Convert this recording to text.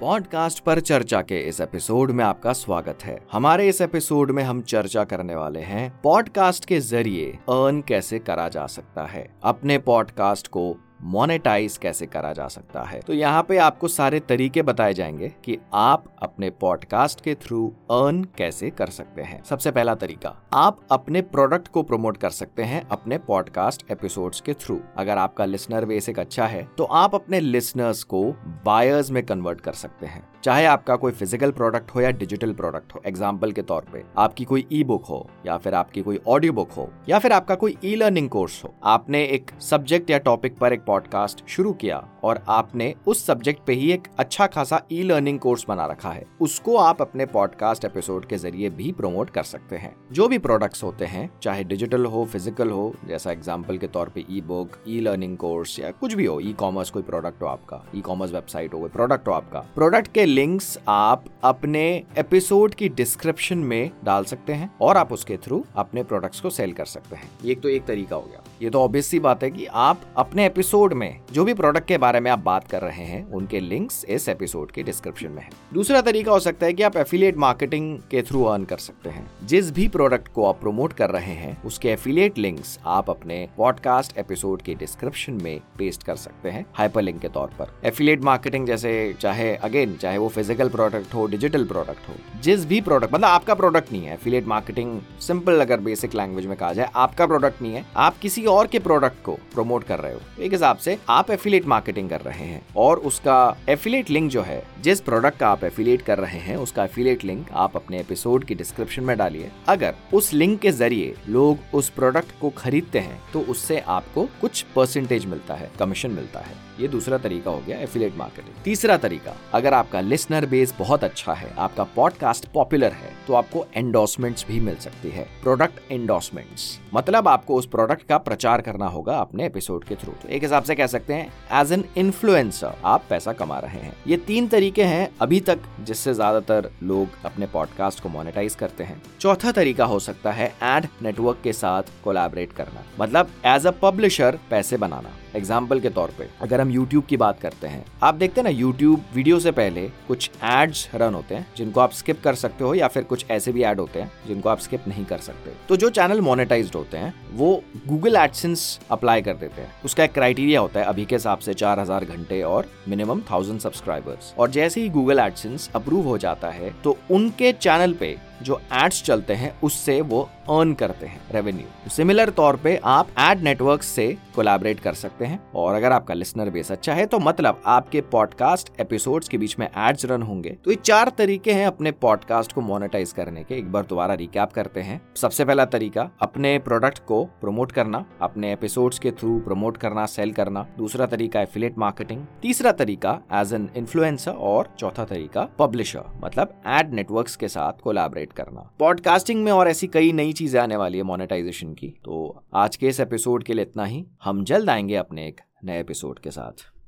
Podcast पर चर्चा के इस एपिसोड में आपका स्वागत है। हमारे इस एपिसोड में हम चर्चा करने वाले हैं पॉडकास्ट के ज़रिए अर्न कैसे करा जा सकता है। अपने पॉडकास्ट को मोनेटाइज कैसे करा जा सकता है। तो यहाँ पे आपको सारे तरीके बताए जाएँगे कि आप अपने पॉडकास्ट के थ्रू अर्न कैसे कर सकते हैं। सबसे पहला तरीका, आप अपने प्रोडक्ट को प्रमोट कर सकते हैं अपने पॉडकास्ट एपिसोड्स के थ्रू अगर आपका लिसनर बेस एक अच्छा है तो आप अपने लिसनर्स को बायर्स में कन्वर्ट कर सकते हैं। चाहे आपका कोई फ़िज़िकल प्रोडक्ट हो या डिजिटल प्रोडक्ट हो एग्ज़ाम्पल के तौर पे, आपकी कोई ई बुक हो, या फिर आपकी कोई ऑडियो बुक हो, या फिर आपका कोई ई लर्निंग कोर्स हो। आपने एक सब्जेक्ट या टॉपिक पर एक पॉडकास्ट शुरू किया और आपने उस सब्जेक्ट पे ही एक अच्छा खासा ई लर्निंग कोर्स बना रखा है। उसको आप अपने पॉडकास्ट एपिसोड के ज़रिए भी प्रमोट कर सकते हैं। जो भी प्रोडक्ट्स होते हैं, चाहे डिजिटल हो फ़िज़िकल हो, जैसा एग्ज़ाम्पल के तौर पर e book e learning course या कुछ भी हो ई कॉमर्स कोई प्रोडक्ट हो आपका ई कॉमर्स वेबसाइट हो, कोई प्रोडक्ट हो आपका प्रोडक्ट के लिंक्स आप अपने एपिसोड की डिस्क्रिप्शन में डाल सकते हैं और आप उसके थ्रू अपने प्रोडक्ट्स को सेल कर सकते हैं। ये तो एक तरीका हो गया। ये तो ऑब्वियस सी बात है कि आप अपने एपिसोड में, जो भी प्रोडक्ट के बारे में आप बात कर रहे हैं, उनके लिंक्स इस एपिसोड के डिस्क्रिप्शन में है। दूसरा तरीका हो सकता है कि आप एफिलिएट मार्केटिंग के थ्रू अर्न कर सकते हैं। जिस भी प्रोडक्ट को आप प्रमोट कर रहे हैं, उसके एफिलिएट लिंक्स आप अपने पॉडकास्ट एपिसोड के डिस्क्रिप्शन में पेस्ट कर सकते हैं हाइपर लिंक के तौर पर। एफिलिएट मार्केटिंग जैसे, चाहे अगेन चाहे वो फ़िज़िकल प्रोडक्ट हो डिजिटल प्रोडक्ट हो, जिस भी प्रोडक्ट मतलब आपका प्रोडक्ट नहीं है एफिलिएट मार्केटिंग सिंपल अगर बेसिक लैंग्वेज में कहा जाए, आपका प्रोडक्ट नहीं है, आप किसी और के प्रोडक्ट को प्रमोट कर रहे हो, एक हिसाब से आप एफिलेट मार्केटिंग कर रहे हैं और उसका एफिलेट लिंक जो है, जिस प्रोडक्ट का आप एफिलिएट कर रहे हैं, उसका एफिलिएट लिंक आप अपने एपिसोड की डिस्क्रिप्शन में डालिए। अगर उस लिंक के ज़रिए लोग उस प्रोडक्ट को खरीदते हैं तो उससे आपको कुछ परसेंटेज मिलता है कमीशन मिलता है। ये दूसरा तरीका हो गया एफिलेट मार्केटिंग तीसरा तरीका, अगर आपका लिसनर बेस बहुत अच्छा है, आपका पॉडकास्ट पॉपुलर है तो आपको एंडोर्समेंट्स भी मिल सकती है। प्रोडक्ट एंडोर्समेंट्स मतलब आपको उस प्रोडक्ट का प्रचार करना होगा अपने एपिसोड के थ्रू तो एक हिसाब से कह सकते हैं एज एन इन्फ्लुएंसर आप पैसा कमा रहे हैं। ये तीन तरीके हैं अभी तक जिससे ज़्यादातर लोग अपने पॉडकास्ट को मोनेटाइज करते हैं। चौथा तरीका हो सकता है एड नेटवर्क के साथ कोलैबोरेट करना। मतलब एज अ पब्लिशर पैसे बनाना। एग्ज़ाम्पल के तौर पे, अगर हम यूट्यूब की बात करते हैं, आप देखते हैं ना यूट्यूब वीडियो से पहले कुछ एड्स रन होते हैं, जिनको आप स्किप कर सकते हो, या फिर कुछ ऐसे भी एड होते हैं, जिनको आप स्किप नहीं कर सकते। तो जो चैनल मोनेटाइज होते हैं, वो गूगल एडसेंस अप्लाई कर देते हैं। उसका एक क्राइटेरिया होता है, अभी के हिसाब से चार हज़ार घंटे और मिनिमम थाउज़ेंड सब्सक्राइबर्स और जैसे ही गूगल एडसेंस अप्रूव हो जाता है तो उनके चैनल पे जो एड्स चलते हैं, उससे वो अर्न करते हैं रेवेन्यू सिमिलर तौर पे आप एड नेटवर्क से कोलैबोरेट कर सकते हैं। और अगर आपका लिसनर बेस अच्छा है तो मतलब आपके पॉडकास्ट एपिसोड्स के बीच में एड्स रन होंगे। तो ये चार तरीके हैं अपने पॉडकास्ट को मोनेटाइज करने के। एक बार दोबारा रिकैप करते हैं। सबसे पहला तरीका, अपने प्रोडक्ट को प्रमोट करना, अपने एपिसोड्स के थ्रू प्रमोट करना सेल करना। दूसरा तरीका एफिलेट मार्केटिंग तीसरा तरीका एज एन इन्फ्लुएंसर और चौथा तरीका पब्लिशर मतलब एड नेटवर्क्स के साथ कोलैबोरेट करना। पॉडकास्टिंग में और ऐसी कई नई चीज़ें आने वाली है मोनेटाइजेशन की। तो आज के इस एपिसोड के लिए इतना ही। हम जल्द आएँगे अपने एक नए एपिसोड के साथ।